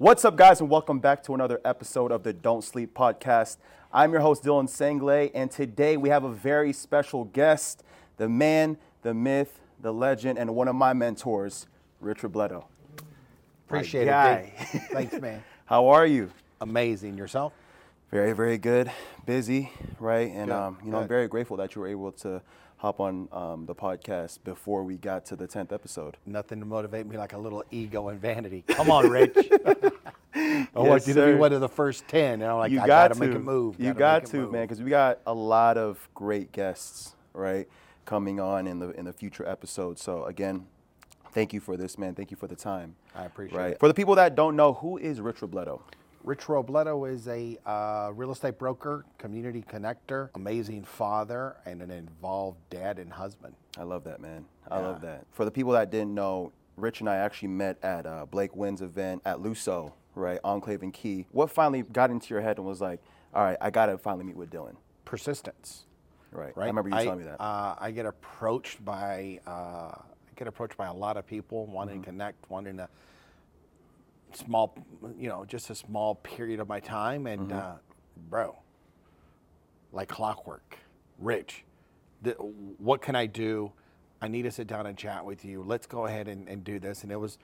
What's up, guys, and welcome back to another episode of the Don't Sleep podcast. I'm your host, Dylan Sanglay, and today we have a very special guest the man, the myth, the legend, and one of my mentors, Rich Robledo. Appreciate it. Thanks, man. How are you? Amazing. Yourself? Very, very good. Busy, right? And Good, um, you know, I'm very grateful that you were able to hop on um, the podcast before we got to the 10th episode. Nothing to motivate me like a little ego and vanity. Come on, Rich. I want you to be one of the first 10. And I'm like, you I got to make a move. You gotta got to, move. man, because we got a lot of great guests, right, coming on in the in the future episodes. So again, thank you for this, man. Thank you for the time. I appreciate right. it. For the people that don't know, who is Rich Robledo? Rich Robledo is a uh, real estate broker, community connector, amazing father, and an involved dad and husband. I love that, man. I love that. For the people that didn't know, Rich and I actually met at uh, Blake Wynn's event at Luso, right, Enclave and Key. What finally got into your head and was like, all right, I gotta finally meet with Dylan, Persistence. right? right? I remember you telling me that. Uh, I get approached by uh, I get approached by a lot of people wanting Mm-hmm. to connect, wanting a small, you know, just a small period of my time, and Mm-hmm. uh, bro, like clockwork, Rich, th- what can I do? I need to sit down and chat with you. Let's go ahead and, and do this. And it was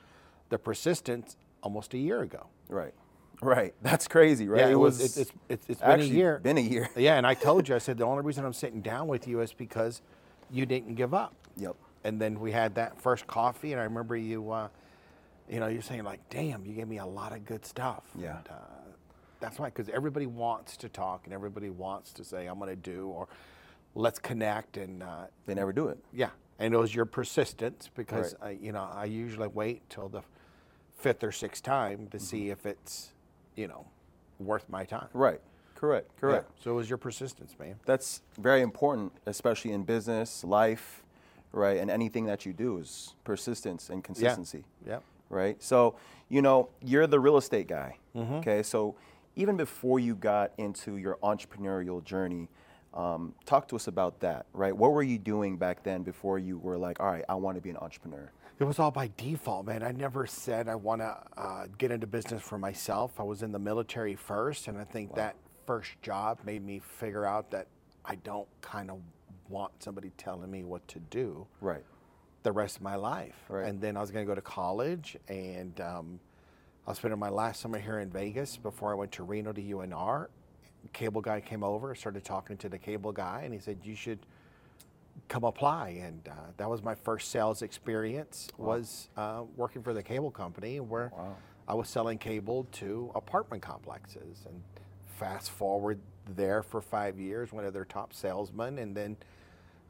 the persistence almost a year ago. right, right. That's crazy, right? Yeah, it was. It's, it's, it's, it's been a year. Been a year. Yeah, and I told you, I said the only reason I'm sitting down with you is because you didn't give up. Yep. And then we had that first coffee, and I remember you, uh, you know, you're saying like, "Damn, you gave me a lot of good stuff." Yeah. And, uh, that's why, because everybody wants to talk and everybody wants to say, "I'm going to do," or "Let's connect," and uh, They never do it. yeah, and it was your persistence because Right. I, you know I usually wait till the fifth or sixth time to see if it's, you know, worth my time. Right. Correct. Yeah, Correct. So it was your persistence, man. That's very important, especially in business, life, right? And anything that you do is persistence and consistency. Yep. Right? So, you know, you're the real estate guy, Mm-hmm. okay? So, even before you got into your entrepreneurial journey, um, talk to us about that, right? What were you doing back then before you were like, all right, I want to be an entrepreneur? It was all by default, man. I never said I want to uh, get into business for myself. I was in the military first, and I think that first job made me figure out that I don't kind of want somebody telling me what to do Right. The rest of my life. Right. And then I was going to go to college, and um, I was spending my last summer here in Vegas before I went to Reno to UNR. Cable guy came over, started talking to the cable guy, and he said, "You should come apply." And uh, that was my first sales experience. Was uh, working for the cable company where I was selling cable to apartment complexes. And fast forward there for five years, one of their top salesmen, and then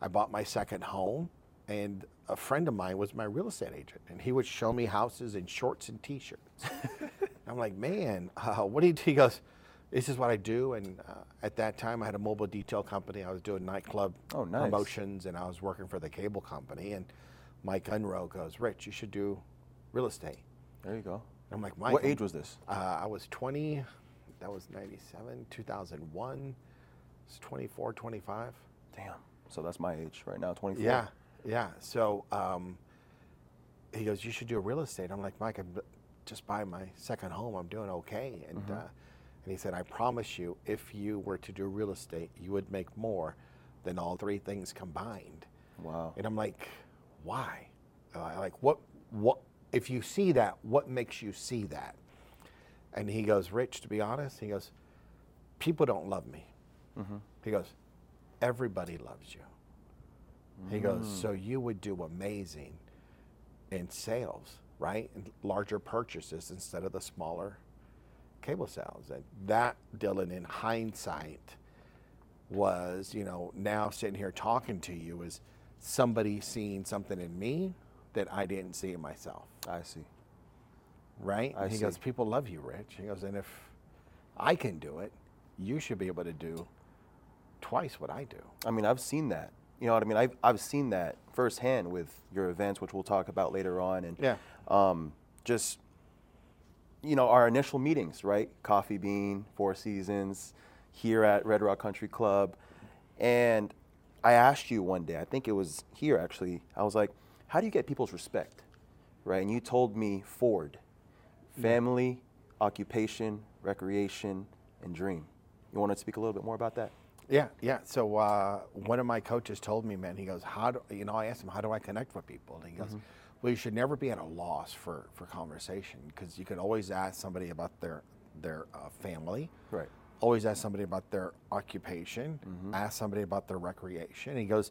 I bought my second home, and a friend of mine was my real estate agent, and he would show me houses in shorts and t-shirts. I'm like, man, uh, what do you do? He goes, this is what I do. And uh, at that time, I had a mobile detail company. I was doing nightclub Oh, nice. promotions, and I was working for the cable company. And Mike Unrow goes, Rich, you should do real estate. There you go. I'm like, Mike. what age was this? uh, I was 20. That was 97, 2001. It's 24, 25. Damn. So that's my age right now, 24. Yeah, yeah. So um, he goes, "You should do real estate." I'm like, "Mike, I'm just buying my second home. I'm doing okay." And uh, and he said, "I promise you, if you were to do real estate, you would make more than all three things combined." Wow. And I'm like, "Why?" Uh, like what what if you see that? What makes you see that? And he goes, "Rich, to be honest, he goes, people don't love me." He goes, everybody loves you. He goes, mm. so you would do amazing in sales, right? And larger purchases instead of the smaller cable sales. And that, Dylan, in hindsight, was, you know, now sitting here talking to you is somebody seeing something in me that I didn't see in myself, I see. right? I he see. goes, people love you, Rich. He goes, and if I can do it, you should be able to do twice what I do. I mean, I've seen that. You know what I mean? I've, I've seen that firsthand with your events, which we'll talk about later on. And Yeah. um, just, you know, our initial meetings, right? Coffee Bean, Four Seasons, here at Red Rock Country Club. And I asked you one day, I think it was here actually, I was like, how do you get people's respect? Right? And you told me Ford, family, occupation, recreation, and dream. You want to speak a little bit more about that? Yeah, yeah. So uh, one of my coaches told me, man, he goes, "How do you know?" I asked him, "How do I connect with people?" And he goes, "Well, you should never be at a loss for for conversation because you can always ask somebody about their their uh, family, Right. always ask somebody about their occupation, ask somebody about their recreation." And he goes,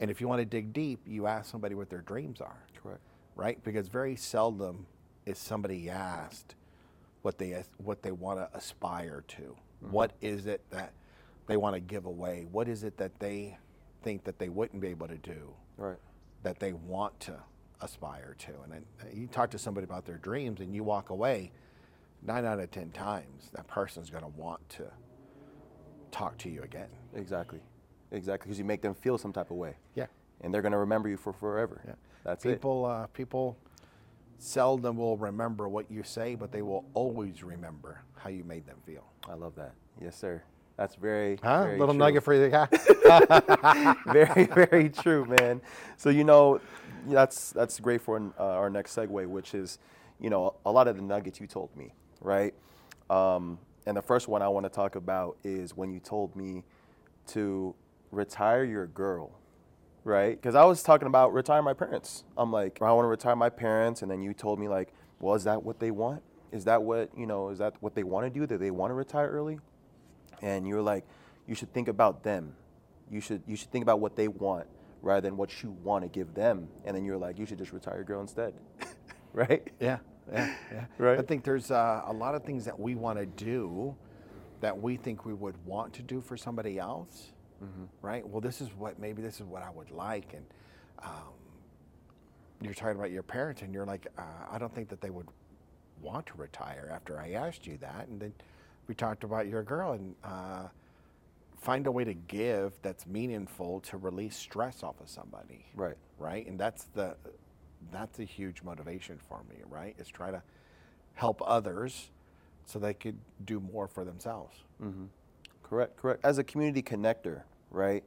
"And if you want to dig deep, you ask somebody what their dreams are." Correct. right? Because very seldom is somebody asked what they what they want to aspire to. What is it that they want to give away? What is it that they think that they wouldn't be able to do Right. that they want to aspire to? And then uh, you talk to somebody about their dreams, and you walk away. Nine out of ten times, that person's going to want to talk to you again. Exactly. Exactly. Because you make them feel some type of way. Yeah. And they're going to remember you for forever. Yeah. That's it. people, uh, people seldom will remember what you say, but they will always remember how you made them feel. I love that. Yes, sir. That's very, Huh? very Little true. nugget for you, guy. very, very true, man. So you know, that's that's great for uh, our next segue, which is, you know, a lot of the nuggets you told me, right? Um, and the first one I want to talk about is when you told me to retire your girl, right? Because I was talking about retire my parents. I'm like, I want to retire my parents, and then you told me like, well, is that what they want? Is that what you know? Is that what they want to do? Do they want to retire early? And you were like, you should think about them. You should you should think about what they want rather than what you want to give them. And then you're like, you should just retire your girl instead, right? yeah, yeah, yeah. Right. I think there's uh, a lot of things that we want to do that we think we would want to do for somebody else, Mm-hmm. right? Well, this is what maybe this is what I would like, and um, you're talking about your parents, and you're like, uh, I don't think that they would want to retire after I asked you that, and then we talked about your girl and. Uh, Find a way to give that's meaningful to release stress off of somebody. Right. right? And that's the that's a huge motivation for me, right? Is try to help others so they could do more for themselves. Correct, correct. As a community connector, right?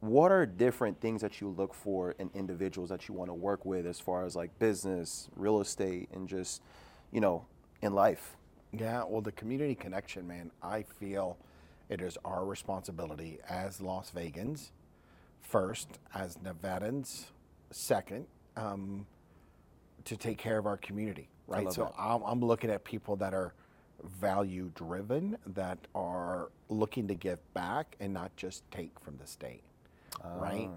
What are different things that you look for in individuals that you want to work with as far as like business, real estate, and just, you know, in life? Yeah, well, the community connection, man, I feel it is our responsibility as Las Vegans, first, as Nevadans, second, um, to take care of our community, right? So that. I'm, I'm looking at people that are value driven, that are looking to give back and not just take from the state, right?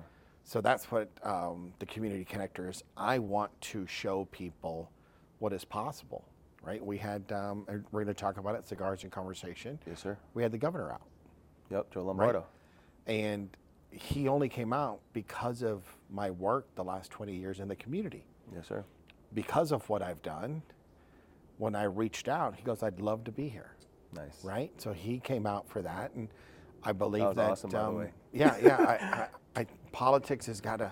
So that's what um, the community connectors. I want to show people what is possible, right? We had um, and we're going to talk about it. Cigars and conversation. Yes, sir. We had the governor out, Yep, Joe right? Lombardo. And he only came out because of my work the last 20 years in the community. Yes, sir. Because of what I've done, when I reached out, he goes, "I'd love to be here." Nice. right? So he came out for that, and I believe was that. awesome, by the um, way. Yeah, yeah. I, I, I, politics has got a,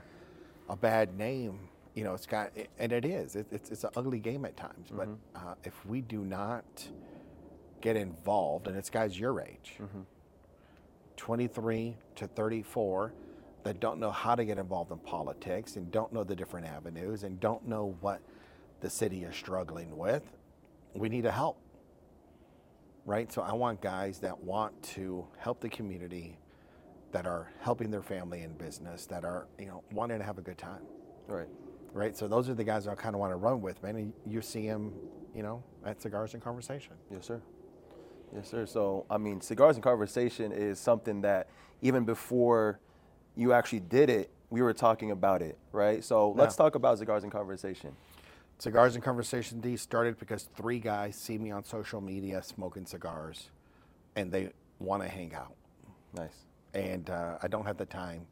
a bad name. You know, it's got, and it is. It, it's it's an ugly game at times. But Mm-hmm. uh, if we do not get involved, and it's guys your age, Mm-hmm. 23 to 34, that don't know how to get involved in politics and don't know the different avenues and don't know what the city is struggling with, we need to help right? So I want guys that want to help the community, that are helping their family in business, that are you know wanting to have a good time, Right. Right? So those are the guys I kind of want to run with, man. And you see them, you know, at Cigars and Conversation. Yes, sir. Yes, sir. So, I mean, cigars and conversation is something that even before you actually did it, we were talking about it, right? So, let's Yeah. talk about cigars and conversation. Cigars and Conversation D started because three guys see me on social media smoking cigars, and they want to hang out. Nice. and uh, I don't have the time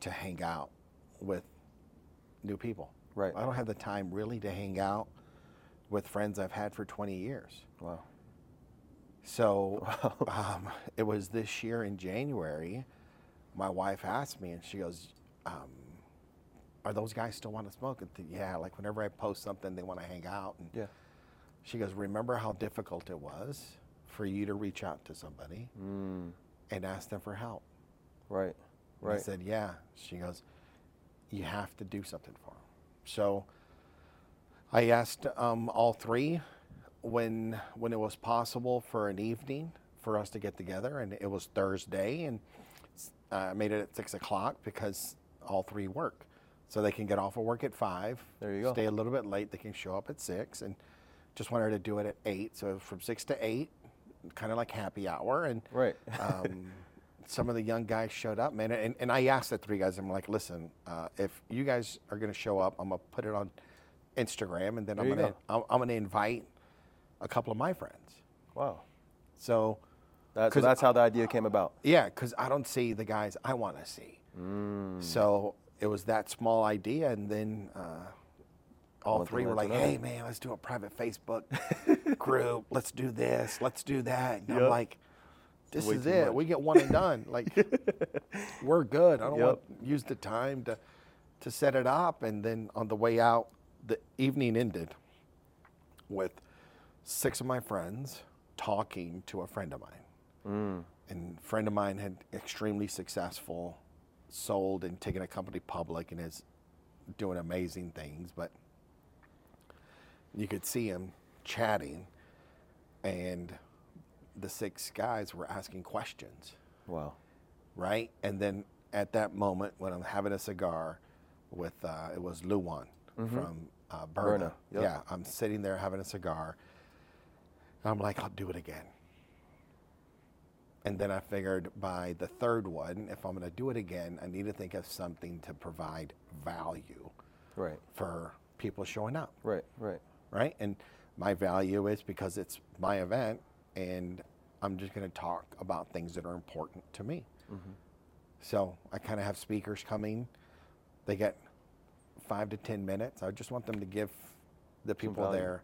to hang out with new people. Right. I don't have the time really to hang out with friends I've had for 20 years. Wow. So um, it was this year in January. My wife asked me, and she goes, um, "Are those guys still want to smoke?" And th- yeah, like whenever I post something, they want to hang out. And Yeah. she goes, "Remember how difficult it was for you to reach out to somebody Mm, and ask them for help." right. And I said, yeah. She goes, you have to do something for them. So I asked um, all three when when it was possible for an evening for us to get together, and it was Thursday, and uh, I made it at six o'clock because all three work, so they can get off of work at five. There you go. Stay a little bit late. They can show up at six, and just wanted to do it at eight. So from six to eight, kind of like happy hour, and Right. um, some of the young guys showed up, man. And, and I asked the three guys, I'm like, listen, uh, if you guys are going to show up, I'm going to put it on Instagram and then I'm going to I'm, I'm going to invite a couple of my friends. Wow. So, That's, 'Cause that's how the idea came about. yeah, because I don't see the guys I want to see. Mm. So it was that small idea. And then uh, all One three were like, another. hey, man, let's do a private Facebook group. Let's do this. Let's do that. And Yep. I'm like, this is it. much. We get one and done. Like, we're good. I don't Yep. want to use the time to, to set it up. And then on the way out, the evening ended with six of my friends talking to a friend of mine. Mm. And a friend of mine had extremely successful, sold and taken a company public and is doing amazing things. But you could see him chatting, and the six guys were asking questions Wow. right? And then at that moment, when I'm having a cigar with, uh, it was Luwan from uh, Berna. Berna, yep. Yeah, I'm sitting there having a cigar. And I'm like, I'll do it again. And then I figured by the third one, if I'm going to do it again, I need to think of something to provide value Right. for people showing up Right. Right. right? And my value is because it's my event, and I'm just going to talk about things that are important to me. Mm-hmm. So I kind of have speakers coming. They get five to ten minutes. I just want them to give the people there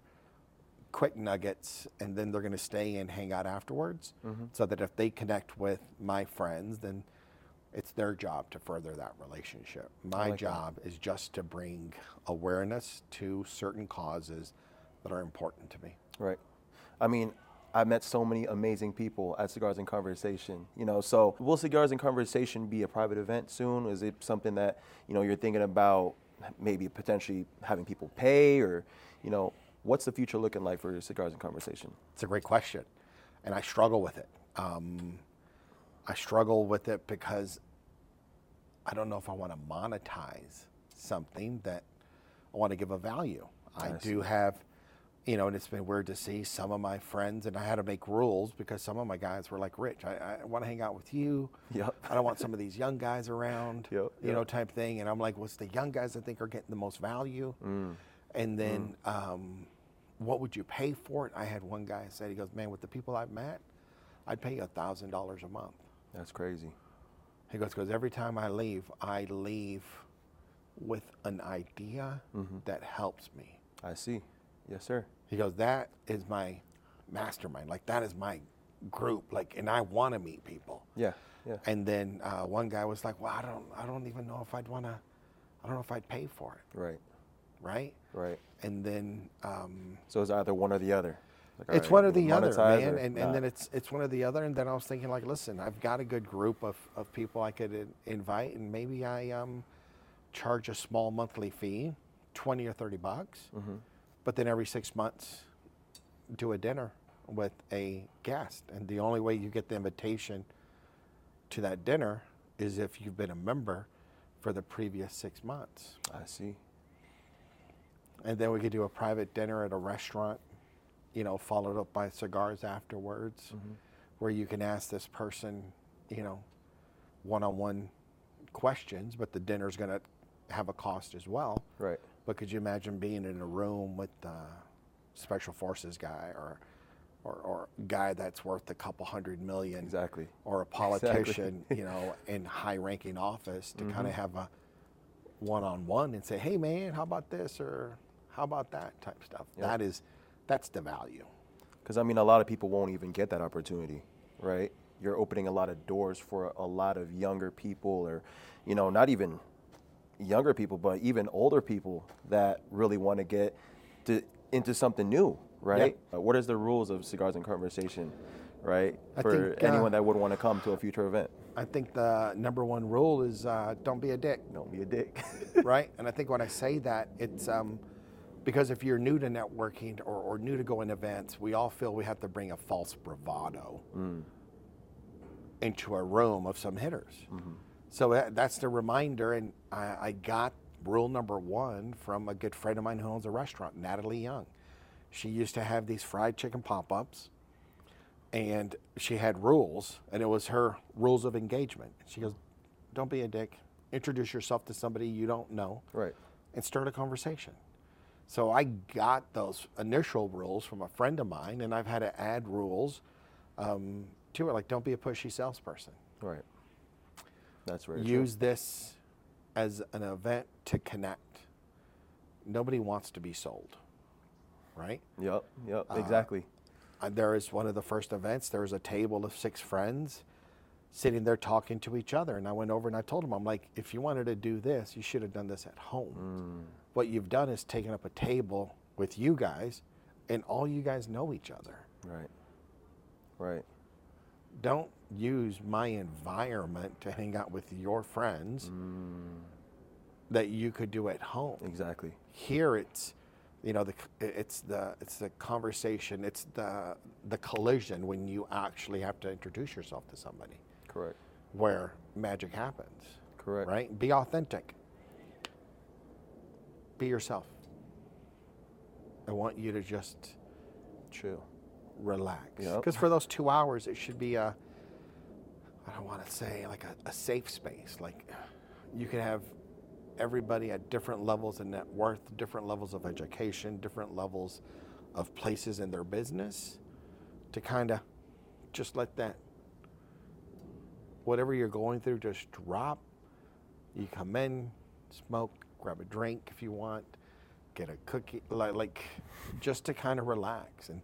quick nuggets, and then they're going to stay and hang out afterwards. Mm-hmm. So that if they connect with my friends, then it's their job to further that relationship. My like job is just to bring awareness to certain causes that are important to me. Right. I mean, I met so many amazing people at Cigars and Conversation. You know, so will Cigars and Conversation be a private event soon? Is it something that you know you're thinking about maybe potentially having people pay, or you know, what's the future looking like for Cigars and Conversation? It's a great question, and I struggle with it. Um, I struggle with it because I don't know if I want to monetize something that I want to give a value. I, I do have, you know, and it's been weird to see some of my friends, and I had to make rules because some of my guys were like, "Rich, I, I want to hang out with you. Yep. I don't want some of these young guys around, Yep, you know, type thing." And I'm like, "What's the young guys I think are getting the most value?" Mm. And then, um, what would you pay for it? I had one guy said, he goes, man, with the people I've met, I'd pay you a thousand dollars a month. That's crazy. He goes, because every time I leave, I leave with an idea that helps me. I see. Yes, sir. He goes, that is my mastermind. Like that is my group. Like, and I want to meet people. Yeah. Yeah. And then uh, one guy was like, well, I don't, I don't even know if I'd want to, I don't know if I'd pay for it. Right. Right. Right. And then, um, So it's either one or the other. Like, it's all one or the other, man. or And, and then it's it's one or the other. And then I was thinking, like, listen, I've got a good group of, of people I could in- invite, and maybe I um, charge a small monthly fee, twenty or thirty bucks, Mm-hmm. But then every six months, do a dinner with a guest. And the only way you get the invitation to that dinner is if you've been a member for the previous six months. I see. And then we could do a private dinner at a restaurant, you know, followed up by cigars afterwards, mm-hmm. where you can ask this person, you know, one on one questions, but the dinner's going to have a cost as well. Right. But could you imagine being in a room with a special forces guy or, or, or guy that's worth a couple hundred million? Exactly. or a politician, you know, in high-ranking office to kind of mm-hmm. have a one-on-one and say, "Hey, man, how about this?" or "How about that?" type stuff. Yep. That is, that's the value. Because I mean, a lot of people won't even get that opportunity, right? You're opening a lot of doors for a lot of younger people, or, you know, not even younger people, but even older people that really want to get to, into something new, right? Uh, what is the rules of cigars and conversation, right? I For think, uh, anyone that would want to come to a future event, I think the number one rule is uh, don't be a dick, don't be a dick. right? And I think when I say that, it's um, Because if you're new to networking or, or new to going events, we all feel we have to bring a false bravado into a room of some hitters. So that, that's the reminder. And I, I got rule number one from a good friend of mine who owns a restaurant, Natalie Young. She used to have these fried chicken pop ups, and she had rules, and it was her rules of engagement. She goes, Don't be a dick. Introduce yourself to somebody you don't know Right. and start a conversation. So I got those initial rules from a friend of mine, and I've had to add rules um, to it, like don't be a pushy salesperson. Right. That's very Use this as an event to connect. Nobody wants to be sold, right? Yep. Yep. Uh-huh. exactly. Uh, there is one of the first events. There was a table of six friends sitting there talking to each other, and I went over and I told them, I'm like, if you wanted to do this, you should have done this at home. What you've done is taken up a table with you guys, and all you guys know each other. Right. Right. Don't use my environment to hang out with your friends mm. that you could do at home. Exactly. Here it's you know the it's the it's the conversation, it's the the collision when you actually have to introduce yourself to somebody Correct. where magic happens. Correct. Right? Be authentic. Be yourself. I want you to just Chill. Relax. Yep. Because for those two hours, it should be a, I don't want to say like a, a safe space. Like you can have everybody at different levels of net worth, different levels of education, different levels of places in their business to kind of just let that, whatever you're going through, just drop. You come in, smoke, grab a drink if you want, get a cookie, like, like just to kind of relax. And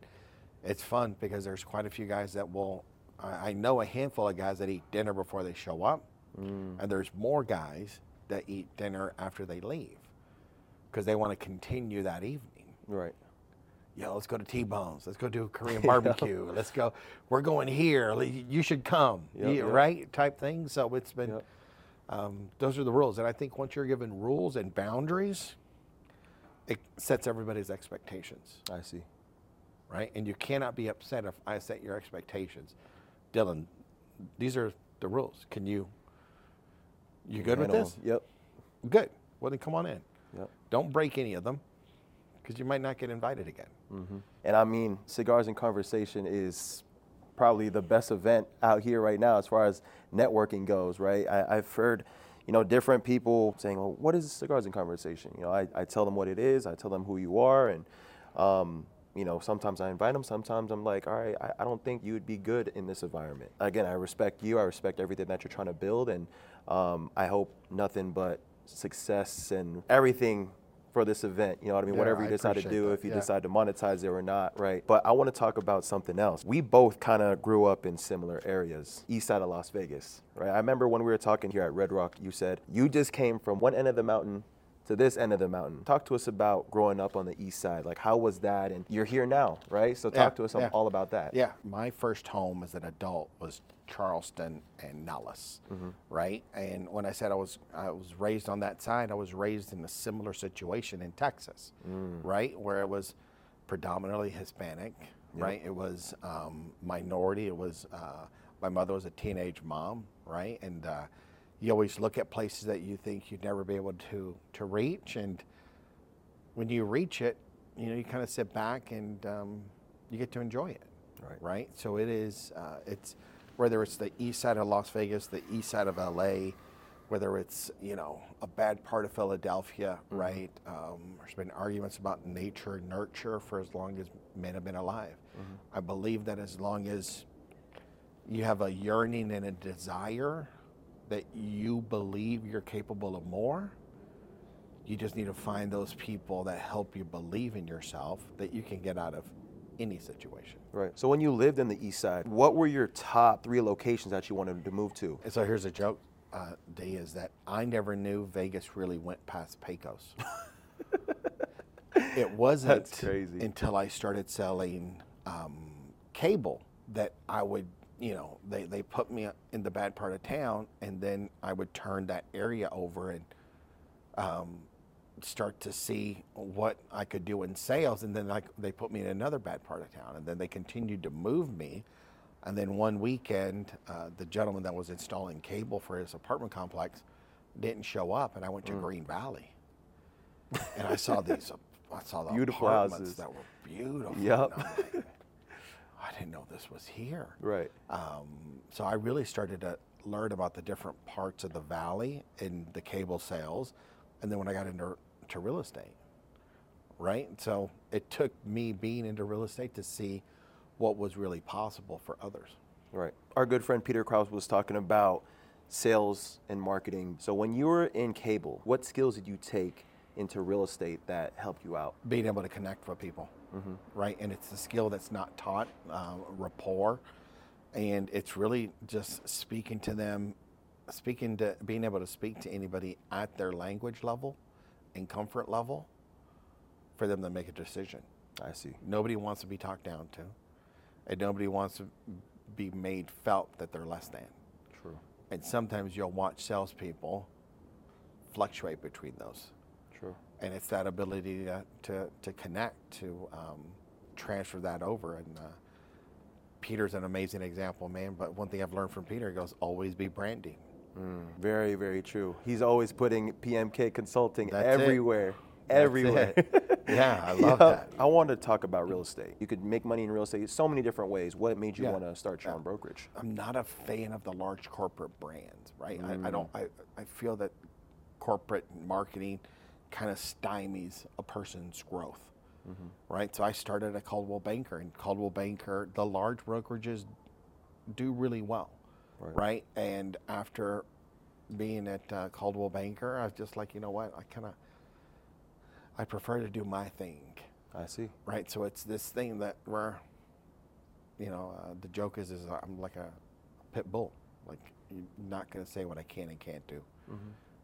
it's fun because there's quite a few guys that will, I, I know a handful of guys that eat dinner before they show up, and there's more guys that eat dinner after they leave because they want to continue that evening. Right. Yeah, let's go to T-Bones. Let's go do a Korean barbecue. Let's go. We're going here. You should come. Yep, You- yep. Right? Type thing. So it's been, Yep. um, those are the rules. And I think once you're given rules and boundaries, it sets everybody's expectations, I see. Right? And you cannot be upset if I set your expectations. Dylan, these are the rules. Can you, you good with this? Yep. Good. Well, then come on in. Yep. Don't break any of them because you might not get invited again. And I mean, Cigars and Conversation is probably the best event out here right now as far as networking goes, right? I, I've heard, you know, different people saying, well, what is Cigars and Conversation? You know, I, I tell them what it is, I tell them who you are, and, um, you know, sometimes I invite them, sometimes I'm like, all right, I, I don't think you would be good in this environment. Again, I respect you, I respect everything that you're trying to build, and um, I hope nothing but success and everything for this event. You know what I mean? Yeah, Whatever you I decide to do, that, if you yeah. decide decide to monetize it or not, right? But I want to talk about something else. We both kind of grew up in similar areas, east side of Las Vegas, right? I remember when we were talking here at Red Rock, you said you just came from one end of the mountain to this end of the mountain. Talk to us about growing up on the east side. Like, how was that? And you're here now, right? So talk Yeah, to us yeah. all about that. Yeah, my first home as an adult was Charleston and Nellis, right? And when I said I was I was raised on that side, I was raised in a similar situation in Texas, right, where it was predominantly Hispanic, right? It was um, minority. It was uh, my mother was a teenage mom, right? And uh, you always look at places that you think you'd never be able to to reach, and when you reach it, you know, you kind of sit back and um, you get to enjoy it. Right. Right. So it is. Uh, it's whether it's the east side of Las Vegas, the east side of LA, whether it's you know a bad part of Philadelphia. Right. Um, there's been arguments about nature and nurture for as long as men have been alive. I believe that as long as you have a yearning and a desire that you believe you're capable of more, you just need to find those people that help you believe in yourself that you can get out of any situation. Right. So when you lived in the east side, what were your top three locations that you wanted to move to? And so here's a joke, uh, D, is that I never knew Vegas really went past Pecos. it wasn't until I started selling um, cable that I would, you know, they, they put me in the bad part of town and then I would turn that area over and um, start to see what I could do in sales. And then like they put me in another bad part of town, and then they continued to move me. And then one weekend, uh, the gentleman that was installing cable for his apartment complex didn't show up, and I went to Green Valley, and I saw these. I saw the Beautiful apartments houses. that were beautiful. Yep. I didn't know this was here. Right. Um, so I really started to learn about the different parts of the valley and the cable sales, and then when I got into to real estate, right? So it took me being into real estate to see what was really possible for others. Right. Our good friend Peter Krause was talking about sales and marketing. So when you were in cable, what skills did you take into real estate that helped you out? Being able to connect with people, right? And it's a skill that's not taught, uh, rapport, and it's really just speaking to them, speaking to being able to speak to anybody at their language level and comfort level for them to make a decision. I see. Nobody wants to be talked down to, and nobody wants to be made felt that they're less than. True. And sometimes you'll watch salespeople fluctuate between those. And it's that ability to, to, to connect, to um, transfer that over. And uh, Peter's an amazing example, man. But one thing I've learned from Peter, he goes, always be branding. Mm, very, very true. He's always putting PMK consulting That's everywhere. That's everywhere. yeah, I love Yeah. that. I wanted to talk about real estate. You could make money in real estate so many different ways. What made you Yeah. want to start your own brokerage? I'm not a fan of the large corporate brands, right? I, I Mm. don't. I, I feel that corporate marketing kind of stymies a person's growth, Mm-hmm. right? So I started at Coldwell Banker, and Coldwell Banker, the large brokerages do really well, Right. right? And after being at uh, Coldwell Banker, I was just like, you know what? I kind of, I prefer to do my thing I see. right? So it's this thing that where, you know, uh, the joke is, is I'm like a pit bull. Like you're not going to say what I can and can't do.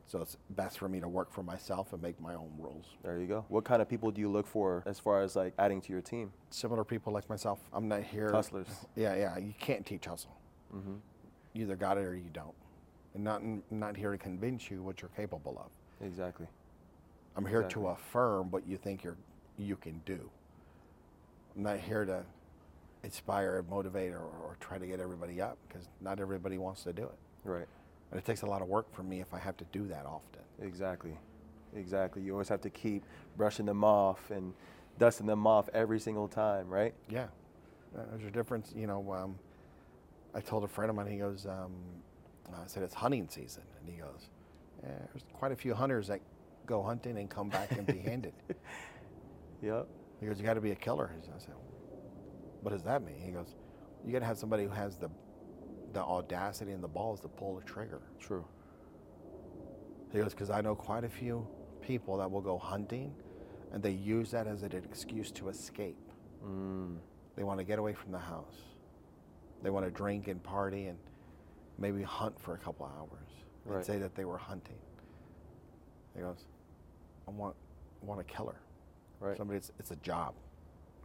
So it's best for me to work for myself and make my own rules. There you go. What kind of people do you look for as far as like adding to your team? Similar people like myself. I'm not here. Hustlers. Yeah, yeah. You can't teach hustle. Mm-hmm. You either got it or you don't. And not I'm not here to convince you what you're capable of. Exactly. I'm here Exactly. to affirm what you think you're you can do. I'm not here to inspire, motivate, or, or try to get everybody up because not everybody wants to do it. Right. And it takes a lot of work for me if I have to do that often. Exactly. Exactly. You always have to keep brushing them off and dusting them off every single time, right? Yeah, Uh, there's a difference. You know, um, I told a friend of mine. He goes, um, I said it's hunting season, and he goes, yeah, "There's quite a few hunters that go hunting and come back empty-handed." Yep. He goes, "You got to be a killer." I said, "What does that mean?" He goes, "You got to have somebody who has the the audacity and the balls to pull the trigger." True. He goes, "Because I know quite a few people that will go hunting, and they use that as an excuse to escape. Mm. They want to get away from the house. They want to drink and party and maybe hunt for a couple hours and Right. say that they were hunting." He goes, "I want want a killer. Right. Somebody. It's, it's a job."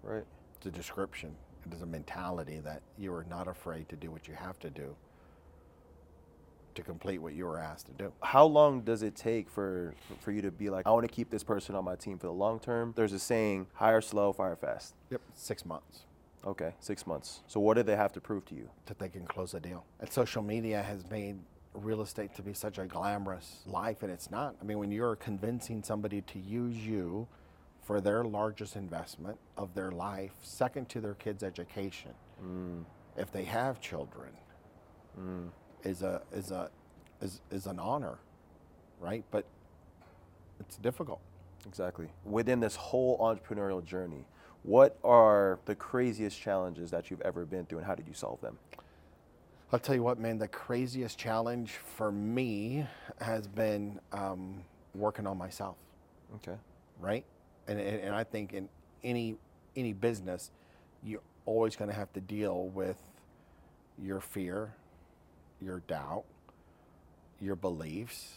Right. it's a description. It is a mentality that you are not afraid to do what you have to do to complete what you were asked to do. How long does it take for for you to be like, I want to keep this person on my team for the long term? There's a saying, hire slow, fire fast. Yep, six months Okay, six months. So what do they have to prove to you? that they can close a deal. And social media has made real estate to be such a glamorous life, and it's not. I mean, when you're convincing somebody to use you for their largest investment of their life, second to their kids' education, if they have children, is a is a is, is an honor, right? But it's difficult. Exactly. Within this whole entrepreneurial journey, what are the craziest challenges that you've ever been through and how did you solve them? I'll tell you what, man. The craziest challenge for me has been um, working on myself, Okay. right? And, and and I think in any any business, you're always going to have to deal with your fear, your doubt, your beliefs,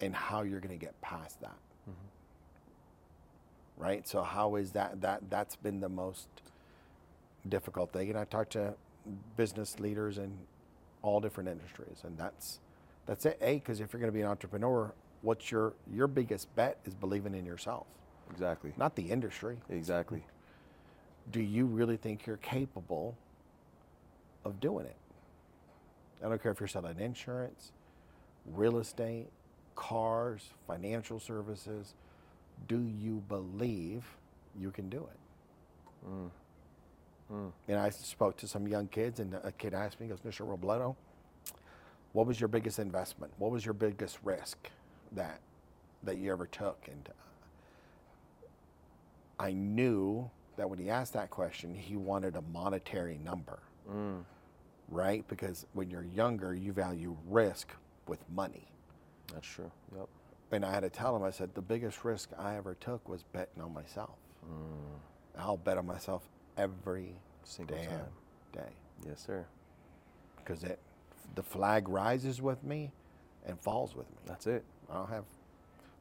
and how you're going to get past that. Mm-hmm. Right. So how is that? That that's been the most difficult thing. And I talk to business leaders in all different industries, and that's that's it. A, because if you're going to be an entrepreneur, what's your your biggest bet is believing in yourself, Exactly. not the industry. Exactly. Do you really think you're capable of doing it? I don't care if you're selling insurance, real estate, cars, financial services. Do you believe you can do it? Mm. Mm. And I spoke to some young kids, and a kid asked me, he goes, Mr. Robledo, what was your biggest investment? What was your biggest risk that that you ever took? And I knew that when he asked that question, he wanted a monetary number, mm. right? Because when you're younger, you value risk with money. That's true. Yep. And I had to tell him, I said, the biggest risk I ever took was betting on myself. Mm. I'll bet on myself every Single damn time. day Yes, sir. because it the flag rises with me and falls with me. That's it. I don't have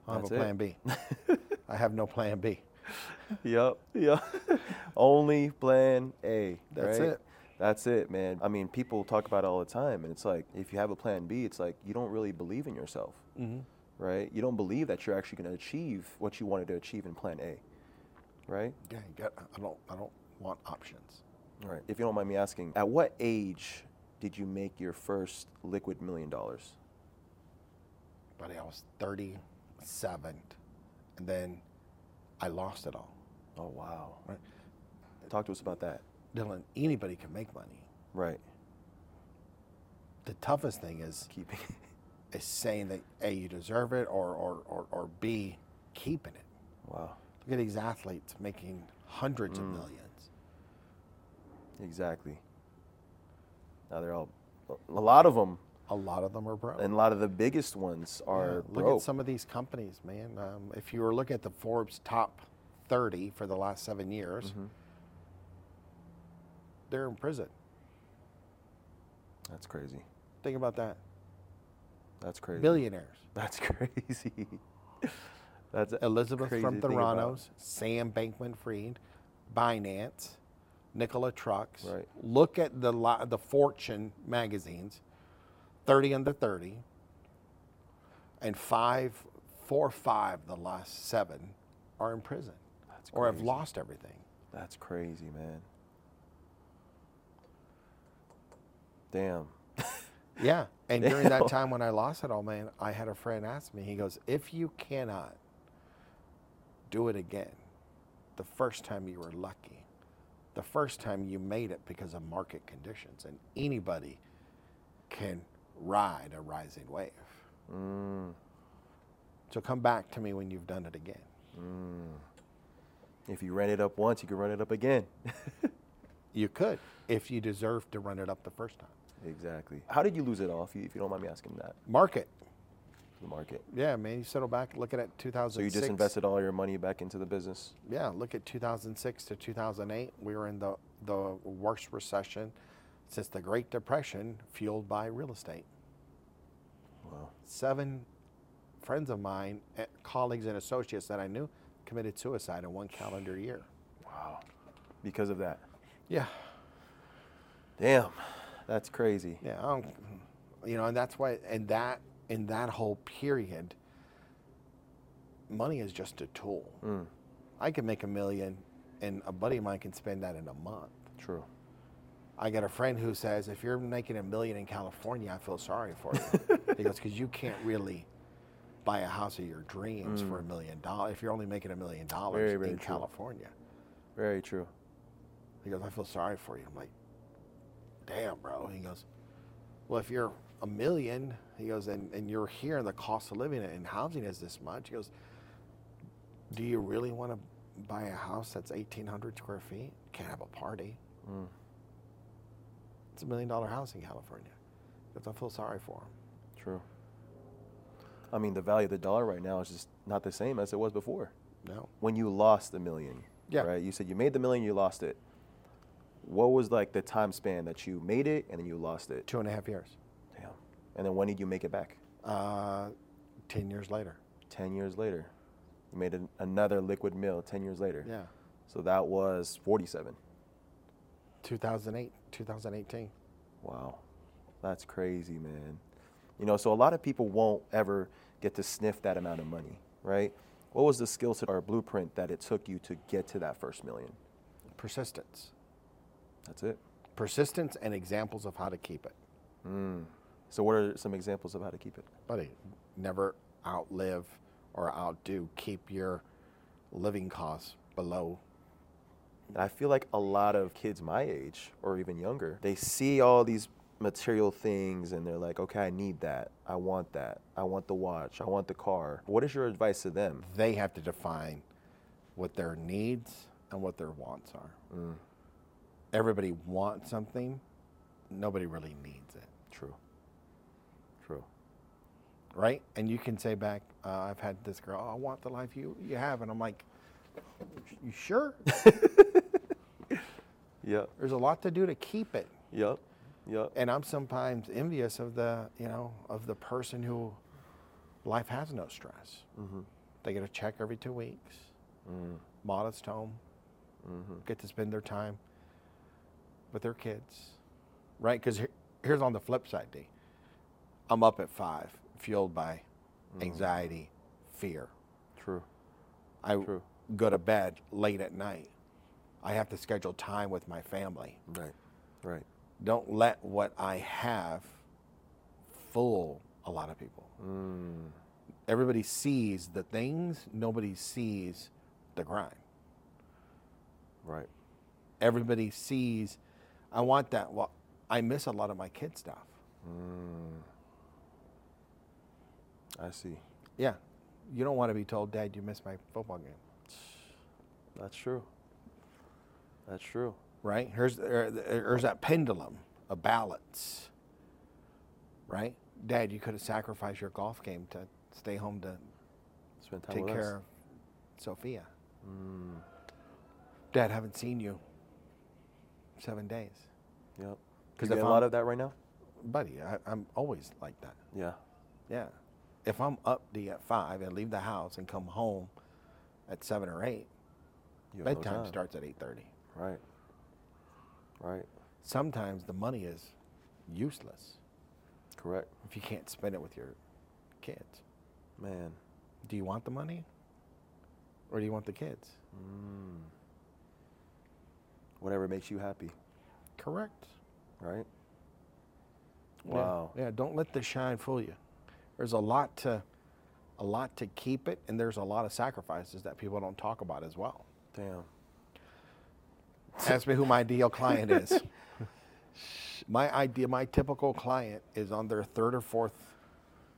I don't have a it. plan B. I have no plan B. Yep. Yep. Only plan A. That's right? it. That's it, man. I mean, people talk about it all the time, and it's like if you have a plan B, it's like you don't really believe in yourself, Mm-hmm. right? You don't believe that you're actually going to achieve what you wanted to achieve in plan A, right? Yeah, got, I don't I don't want options. All right. If you don't mind me asking, at what age did you make your first liquid million dollars? Buddy, I was 37, and then I lost it all. Oh wow. Right. Talk to us about that. Dylan, anybody can make money. Right. The toughest thing is Keeping. is saying that A, you deserve it, or or, or, or B, keeping it. wow. Look at these athletes making hundreds Mm. of millions. Exactly. Now they're all. A lot of them, A lot of them are broke. and a lot of the biggest ones Yeah, are look broke. at some of these companies, man. Um, if you were looking at the Forbes top 30 for the last seven years, Mhm. they're in prison. That's crazy. Think about that. That's crazy. Billionaires. That's crazy. That's Elizabeth crazy from. Theranos, Sam Bankman Fried, Binance, Nikola Trucks. Right. Look at the the Fortune magazines, 30 under 30, and five, four, or five, the last seven are in prison That's or have crazy. lost everything. That's crazy, man. Damn. Yeah. And during that time when I lost it all, man, I had a friend ask me, he goes, if you cannot do it again, the first time you were lucky, the first time you made it because of market conditions, and anybody can ride a rising wave. Mm, So come back to me when you've done it again. if you ran it up once, you can run it up again. You could if you deserve to run it up the first time. exactly. How did you lose it all, if you, if you don't mind me asking that? Market. The market. Yeah, man, you settle back looking at 2006. So you just invested all your money back into the business? Yeah, look at 2006 to 2008. We were in the, the worst recession since the Great Depression, fueled by real estate. Wow. Seven friends of mine, eh, colleagues and associates that I knew, committed suicide in one calendar year. Wow. Because of that. Yeah, Damn. That's crazy. yeah. I don't, you know, and that's why, and that, in that whole period, money is just a tool. Mm, I can make a million, and a buddy of mine can spend that in a month. true. I got a friend who says, if you're making a million in California, I feel sorry for you. he goes, because you can't really buy a house of your dreams for a million dollars if you're only making a million dollars Very, very in true. California. Very true. He goes, I feel sorry for you. I'm like, damn, bro. He goes, well, if you're a million, he goes, and, and you're here and the cost of living and housing is this much, he goes, do you really want to buy a house that's 1,800 square feet? Can't have a party. Mm. It's a million dollar house in California. Goes, I feel sorry for him. True. I mean, the value of the dollar right now is just not the same as it was before. No. When you lost the million, Yeah. right? You said you made the million, you lost it. What was like the time span that you made it and then you lost it? Two and a half years. Damn. And then when did you make it back? Uh, 10 years later. 10 years later. You made an, another liquid mill 10 years later. Yeah. So that was 47. 2008, 2018. Wow. That's crazy, man. You know, so a lot of people won't ever get to sniff that amount of money, right? What was the skill set or blueprint that it took you to get to that first million? Persistence. That's it. Persistence and examples of how to keep it. Hmm. So, what are some examples of how to keep it? Buddy, never outlive or outdo. Keep your living costs below. And I feel like a lot of kids my age or even younger, they see all these material things and they're like, okay, I need that. I want that. I want the watch. I want the car. What is your advice to them? They have to define what their needs and what their wants are. Everybody wants something, nobody really needs it. True. True. right? And you can say back, uh, I've had this girl, oh, I want the life you, you have. And I'm like, you sure? Yep. There's a lot to do to keep it. Yep. Yep. And I'm sometimes envious of the, you know, of the person who life has no stress. Mm-hmm. They get a check every two weeks, mm-hmm. modest home, mm-hmm. get to spend their time with their kids, right? Because here's on the flip side, D. I'm up at five, fueled by anxiety, fear. True. I True. go to bed late at night. I have to schedule time with my family. Right. Right. Don't let what I have fool a lot of people. Mm. Everybody sees the things, nobody sees the grind. Right. Everybody sees, I want that. Well, I miss a lot of my kid stuff. Mm. I see. Yeah. You don't want to be told, Dad, you missed my football game. That's true. That's true. right? Here's uh, there- there's uh, that pendulum a balance, right? Dad, you could have sacrificed your golf game to stay home to Spend time take with care us. of Sophia. Mm. Dad, haven't seen you seven days, Yep. 'Cause Because a lot of that right now. buddy. I, I'm always like that. Yeah. Yeah. If I'm up D at five and leave the house and come home at seven or eight, You have no bedtime time. starts at eight thirty. Right. Right. Sometimes the money is useless Correct. if you can't spend it with your kids. Man. Do you want the money or do you want the kids? Mm. Whatever makes you happy. Correct. Right. Yeah. Wow. Yeah, don't let the shine fool you. There's a lot to a lot to keep it and there's a lot of sacrifices that people don't talk about as well. Damn. Ask me who my ideal client is. my idea my typical client is on their third or fourth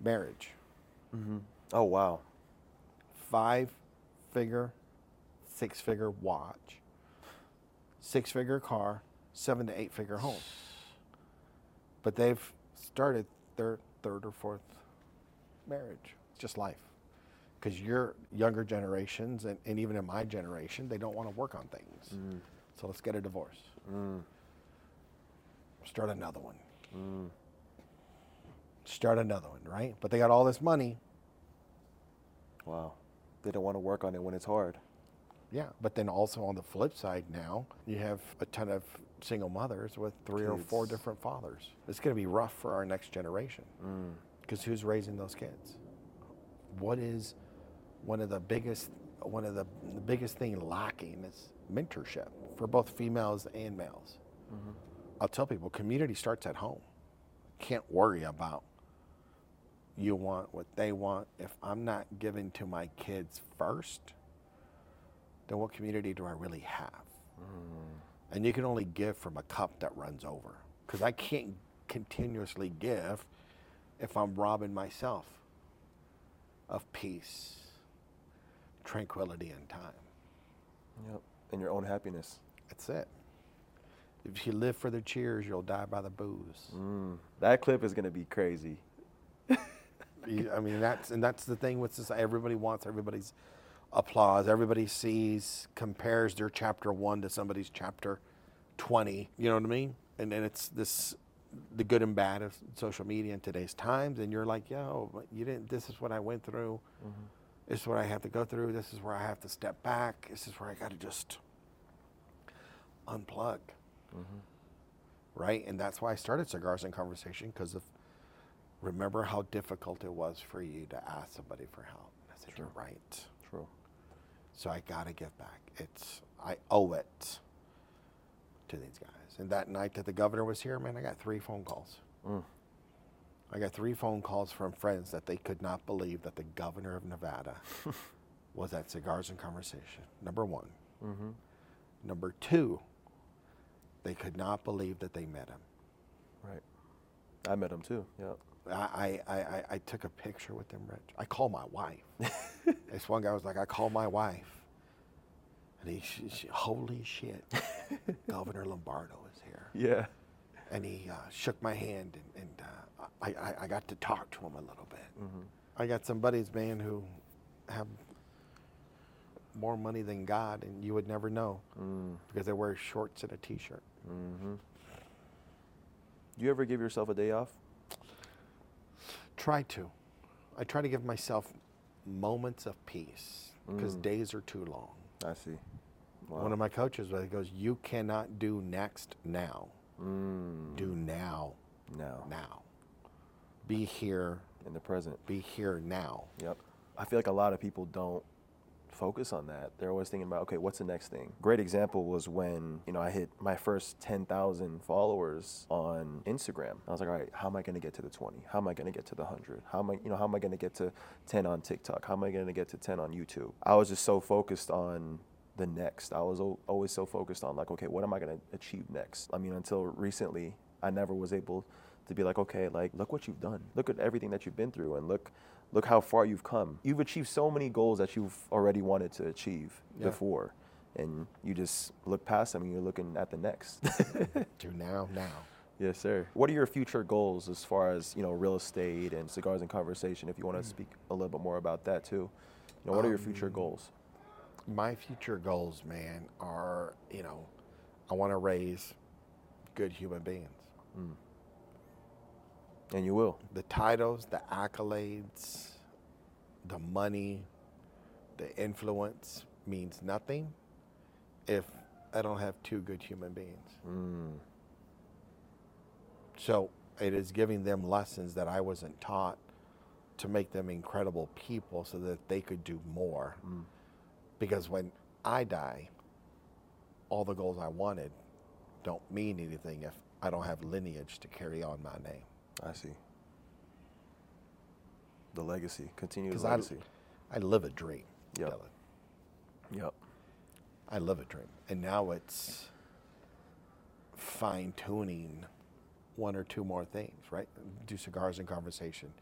marriage. Mm-hmm. Oh wow. Five figure, six figure watch, six figure car, seven to eight figure home. But they've started their third or fourth marriage. It's just life. Because your younger generations, and, and even in my generation, they don't want to work on things. Mm. So let's get a divorce. Mm. Start another one. Mm. Start another one, right? But they got all this money. Wow. They don't want to work on it when it's hard. Yeah, but then also on the flip side now, you have a ton of single mothers with three or four different fathers. It's going to be rough for our next generation mm. because who's raising those kids? What is one of the biggest one of the, the biggest thing lacking is mentorship for both females and males. Mm-hmm. I'll tell people community starts at home. Can't worry about you want what they want if I'm not giving to my kids first then what community do I really have? Mm-hmm. And you can only give from a cup that runs over. Because I can't continuously give if I'm robbing myself of peace, tranquility, and time. Yep. And your own happiness. That's it. If you live for the cheers, you'll die by the boos. Mm, that clip is gonna be crazy. I mean, that's and that's the thing with this. Everybody wants everybody's applause. Everybody sees, compares their chapter one to somebody's chapter twenty. You know what I mean? And then it's this, the good and bad of social media in today's times. And you're like, yo, you didn't. This is what I went through. Mm-hmm. This is what I have to go through. This is where I have to step back. This is where I got to just unplug. Right, and that's why I started cigars and conversation because of remember how difficult it was for you to ask somebody for help. I said, You're right. True. So I got to give back. It's I owe it to these guys. And that night that the governor was here, man, I got three phone calls. Mm. I got three phone calls from friends that they could not believe that the governor of Nevada was at Cigars and Conversation. Number one. Mm-hmm. Number two, they could not believe that they met him. Right. I met him too. Yep. I, I, I, I took a picture with him, Rich. I called my wife. this one guy was like, I called my wife. And he, she, she, holy shit, Governor Lombardo is here. Yeah. And he uh, shook my hand, and, and uh, I, I, I got to talk to him a little bit. Mm-hmm. I got some buddies, man, who have more money than God, and you would never know Mm. because they wear shorts and a t-shirt. Mm-hmm. Do you ever give yourself a day off? Try to. I try to give myself moments of peace because Mm. days are too long. I see. Wow. One of my coaches, he goes, "You cannot do next now. mm. Do now, now now. Be here, in the present. be here now." Yep. I feel like a lot of people don't focus on that. They're always thinking about, okay, what's the next thing? Great example was when, you know, I hit my first 10,000 followers on Instagram. I was like, all right, how am I going to get to the 20? How am I going to get to the 100? How am I, you know, how am I going to get to 10 on TikTok? How am I going to get to 10 on YouTube? I was just so focused on the next. I was al- always so focused on like, okay, what am I going to achieve next? I mean, until recently, I never was able to be like, okay, like look what you've done. Look at everything that you've been through and look look how far you've come. You've achieved so many goals that you've already wanted to achieve Yeah. before. And you just look past them and you're looking at the next. Do now, now. yes, sir. What are your future goals as far as, you know, real estate and cigars and conversation if you want to speak a little bit more about that too? You know, what are your future Um, goals? My future goals, man, are you know, I want to raise good human beings. And you will. The titles, the accolades, the money, the influence means nothing if I don't have two good human beings. Mm. So it is giving them lessons that I wasn't taught to make them incredible people so that they could do more. Mm. Because when I die, all the goals I wanted don't mean anything if I don't have lineage to carry on my name. I see. The legacy. Continue the Because I, legacy. I live a dream. Yep. Dylan. Yep. I live a dream. And now it's fine tuning one or two more things, right? Do cigars and conversation,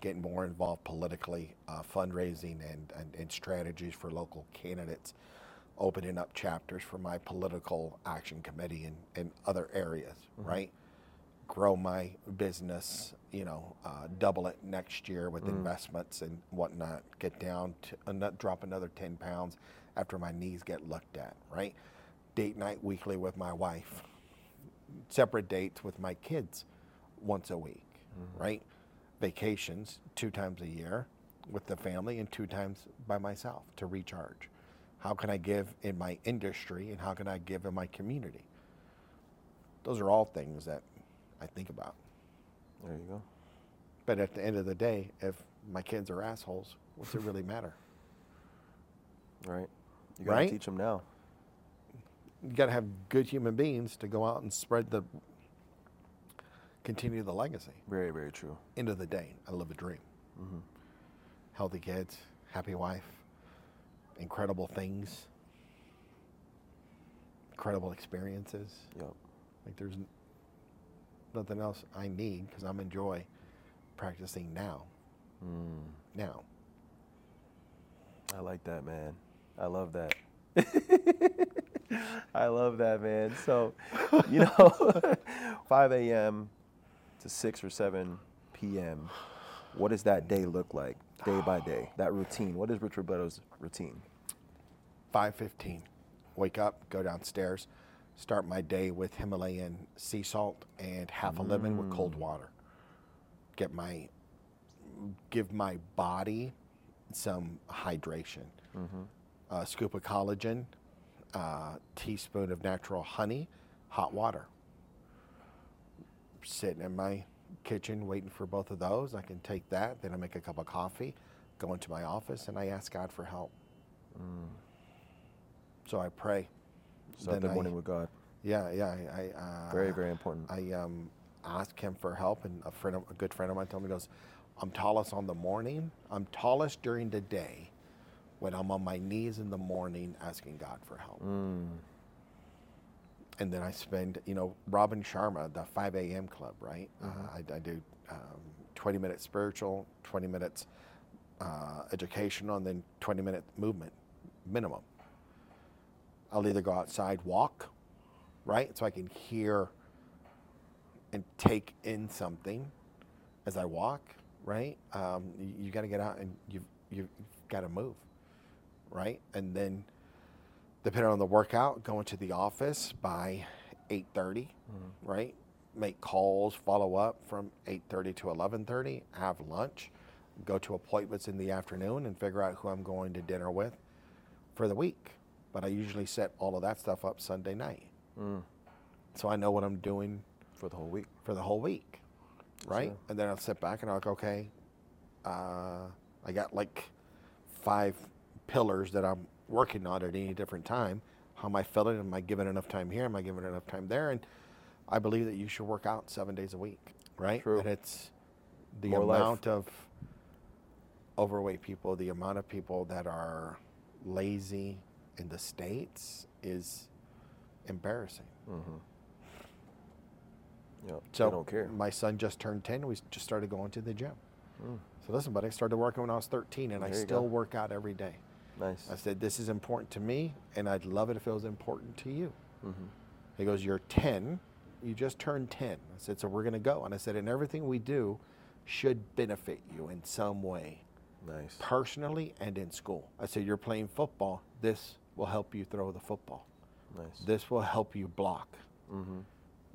getting more involved politically, uh, fundraising and, and, and strategies for local candidates, opening up chapters for my political action committee and, and other areas, right? Grow my business, you know, uh, double it next year with investments and whatnot. Get down to uh, drop another ten pounds after my knees get looked at, right? Date night weekly with my wife, separate dates with my kids once a week, right? Vacations two times a year with the family and two times by myself to recharge. How can I give in my industry and how can I give in my community? Those are all things that I think about. There you go. But at the end of the day, if my kids are assholes, what's it really matter? Right. You gotta Right? teach them now. You got to have good human beings to go out and spread the, continue the legacy. Very, very true. End of the day, I live a dream. Mm-hmm. Healthy kids, happy wife, incredible things, incredible experiences. Yep. Like there's nothing else I need because I'm enjoy practicing now. Mm. Now, I like that, man. I love that. I love that, man. So, you know, 5 a.m. to 6 or 7 p.m., what does that day look like, day by day? That routine. What is Rich Robledo's routine? 5:15, wake up, go downstairs, start my day with Himalayan sea salt and half a lemon with cold mm. water. Get my give my body some hydration. Mm-hmm. A scoop of collagen, a teaspoon of natural honey, hot water. Sitting in my kitchen waiting for both of those. I can take that, then I make a cup of coffee, go into my office, and I ask God for help. Mm. So I pray. Then the I- morning with God. Yeah, yeah. I, I uh, Very, very important. I um, asked him for help, and a friend, of, a good friend of mine, told me, "goes, I'm tallest on the morning. I'm tallest during the day, when I'm on my knees in the morning asking God for help." Mm. And then I spend, you know, Robin Sharma, the 5 a.m. club, right? Uh, I, I do um, 20 minutes spiritual, 20 minutes uh, educational, and then 20 minute movement minimum. I'll either go outside, walk, right? So I can hear and take in something as I walk, right? Um, you you got to get out and you've, you've got to move, right? And then depending on the workout, going to the office by 8.30, right? Make calls, follow up from 8.30 to 11.30, have lunch, go to appointments in the afternoon and figure out who I'm going to dinner with for the week. But I usually set all of that stuff up Sunday night. So I know what I'm doing For the whole week. for the whole week, right? And then I'll sit back and I'll go, okay, uh, I got like five pillars that I'm working on at any different time. How am I filling? Am I giving enough time here? Am I giving enough time there? And I believe that you should work out seven days a week, right? True. And it's the More life. amount of overweight people, the amount of people that are lazy in the states is embarrassing. Yep. So don't care. my son just turned 10. We just started going to the gym. So listen, buddy, I started working when I was 13 and I. There you still go. work out every day. Nice. I said, this is important to me and I'd love it if it was important to you. Mm-hmm. He goes, you're 10. You just turned 10. I said, so we're going to go. And I said, and everything we do should benefit you in some way, Nice. personally and in school. I said, you're playing football. This will help you throw the football. Nice. This will help you block. Mm-hmm.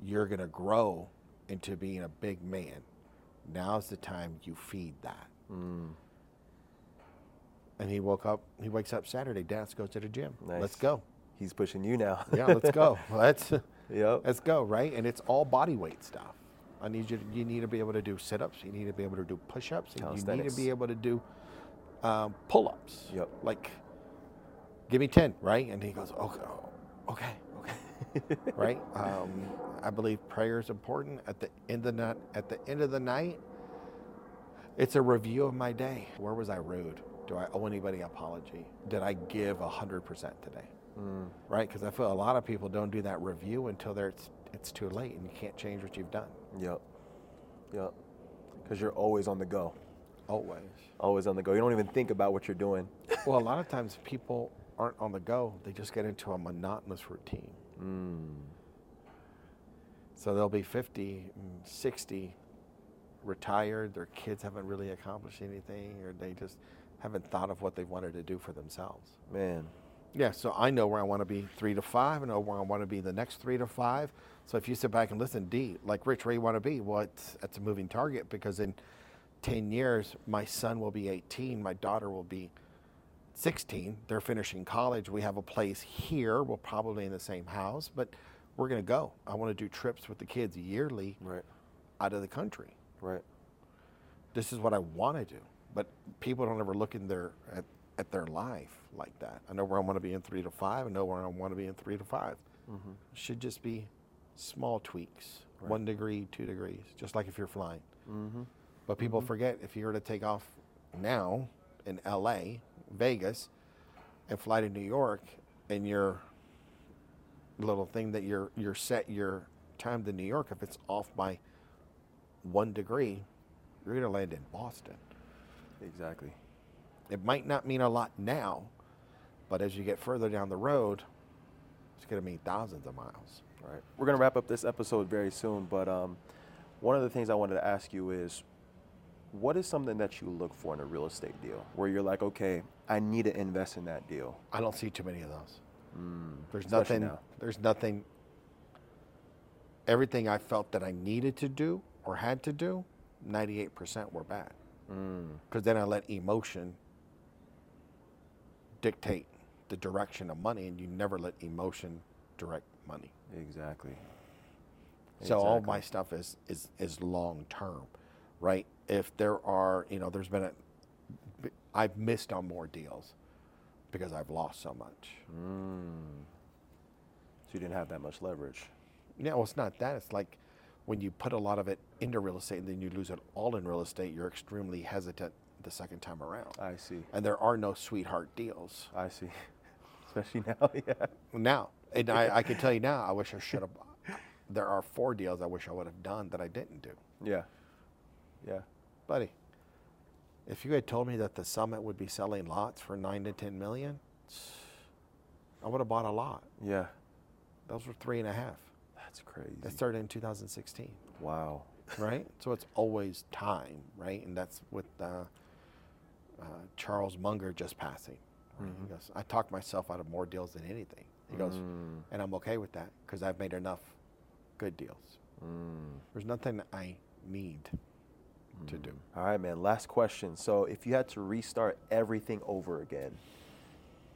You're going to grow into being a big man. Now's the time you feed that. Mm. And he woke up, he wakes up Saturday, Dad, let's to the gym. Nice. Let's go. He's pushing you now. Yeah, let's go. Let's Yep. let's go, right? And it's all body weight stuff. I need you to, you need to be able to do sit-ups, you need to be able to do push-ups, and you need to be able to do um, pull-ups. Yep. Like give me 10, right? And he goes, "Okay, okay, okay." right? Um, I believe prayer is important. At the end of the night, at the end of the night, it's a review of my day. Where was I rude? Do I owe anybody an apology? Did I give hundred percent today? Mm. Right? Because I feel a lot of people don't do that review until they're, it's it's too late and you can't change what you've done. Yep. Yep. Because you're always on the go. Always. Always on the go. You don't even think about what you're doing. well, a lot of times people aren't on the go. They just get into a monotonous routine. Mm. So they'll be 50, mm, 60, retired. Their kids haven't really accomplished anything, or they just haven't thought of what they wanted to do for themselves. Man. Yeah, so I know where I want to be three to five. I know where I want to be the next three to five. So if you sit back and listen, D, like Rich, where you want to be? Well, it's, it's a moving target because in 10 years, my son will be 18, my daughter will be 16. They're finishing college. We have a place here. We'll probably in the same house, but we're going to go. I want to do trips with the kids yearly Right. out of the country. Right. This is what I want to do. But people don't ever look in their at, at their life like that. I know where I want to be in three to five. I know where I want to be in three to 5 Mm-hmm. Should just be small tweaks, one degree, two degrees, just like if you're flying. Mm-hmm. But people forget if you were to take off now in L.A., Vegas, and fly to New York, and your little thing that you're you're set your time to New York, if it's off by one degree, you're gonna land in Boston. Exactly. It might not mean a lot now, but as you get further down the road, it's gonna mean thousands of miles. Right. We're gonna wrap up this episode very soon, but um, one of the things I wanted to ask you is, what is something that you look for in a real estate deal, where you're like, okay, I need to invest in that deal. I don't see too many of those. Hmm. There's nothing. now. There's nothing. Everything I felt that I needed to do or had to do, 98% were bad. Hmm. Because then I let emotion dictate the direction of money, and you never let emotion direct money. Exactly. So all my stuff is is is long term, right? If there are, you know, there's been a, I've missed on more deals because I've lost so much. Hmm. So you didn't have that much leverage. Yeah, well, it's not that. It's like when you put a lot of it into real estate and then you lose it all in real estate, you're extremely hesitant the second time around. I see. And there are no sweetheart deals I see. Especially now, yeah. now. And I, I can tell you now, I wish I should have. There are four deals I wish I would have done that I didn't do. Yeah. Yeah. Buddy, if you had told me that the summit would be selling lots for nine to 10 million, I would have bought a lot. Yeah. Those were three and a half. That's crazy. That started in 2016. wow. right? so it's always time, right? And that's with uh, uh, Charles Munger just passing. Right? He goes, I talked myself out of more deals than anything. He goes, and I'm okay with that because I've made enough good deals. There's nothing I need to do. All right, man. Last question. So, if you had to restart everything over again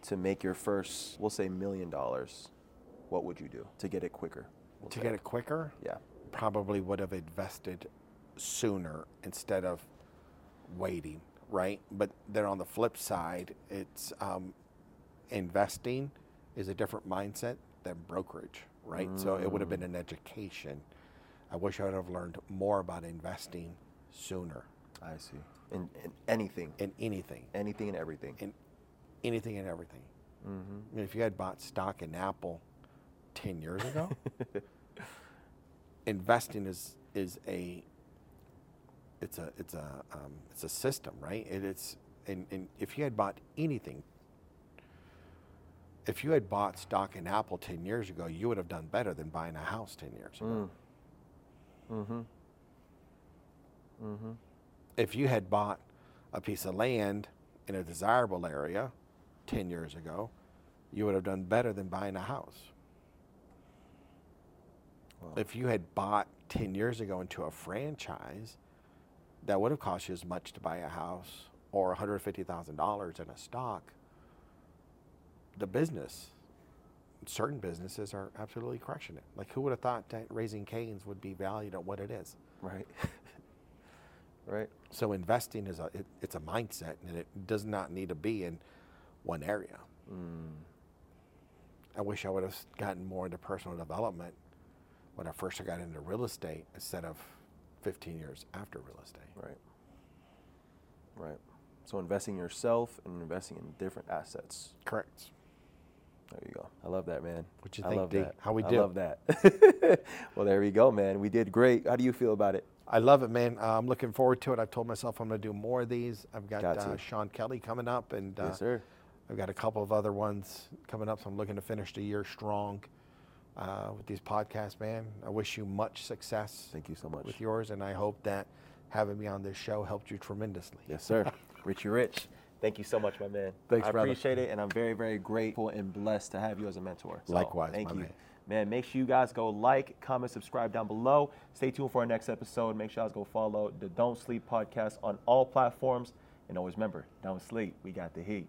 to make your first, we'll say, million dollars, what would you do to get it quicker? We'll To say. get it quicker, Yeah. probably would have invested sooner instead of waiting, right? But then on the flip side, it's um, investing is a different mindset than brokerage, right? So it would have been an education. I wish I would have learned more about investing sooner I see. In, in anything, in anything, anything and everything. in anything and everything. I mean, if you had bought stock in Apple 10 years ago, investing is is a it's a it's a um, it's a system, right? It, it's and, and if you had bought anything, if you had bought stock in Apple 10 years ago, you would have done better than buying a house 10 years ago. Mm-hmm. Mm-hmm. If you had bought a piece of land in a desirable area 10 years ago, you would have done better than buying a house. If you had bought 10 years ago into a franchise, that would have cost you as much to buy a house or $150,000 in a stock. The business, certain businesses are absolutely crushing it. Like, who would have thought that Raising Cane's would be valued at what it is? Right. right. So investing is a it, it's a mindset, and it does not need to be in one area. Hmm. I wish I would have gotten more into personal development when I first got into real estate instead of 15 years after real estate. Right. Right. So investing yourself and investing in different assets. Correct. There you go. I love that, man. What you I think, love D? that. How we did? I love that. well, there we go, man. We did great. How do you feel about it? I love it, man. Uh, I'm looking forward to it. I've told myself I'm going to do more of these. I've got, Got uh. Sean Kelly coming up, and uh, yes, sir. I've got a couple of other ones coming up. So I'm looking to finish the year strong uh, with these podcasts, man. I wish you much success. Thank you so much. with yours, and I hope that having me on this show helped you tremendously. Yes, sir. Richie Rich. Thank you so much, my man. Thanks, I brother. appreciate it, and I'm very, very grateful and blessed to have you as a mentor. So, Likewise, thank my you. man. Man, make sure you guys go like, comment, subscribe down below. Stay tuned for our next episode. Make sure you guys go follow the Don't Sleep podcast on all platforms. And always remember, don't sleep. We got the heat.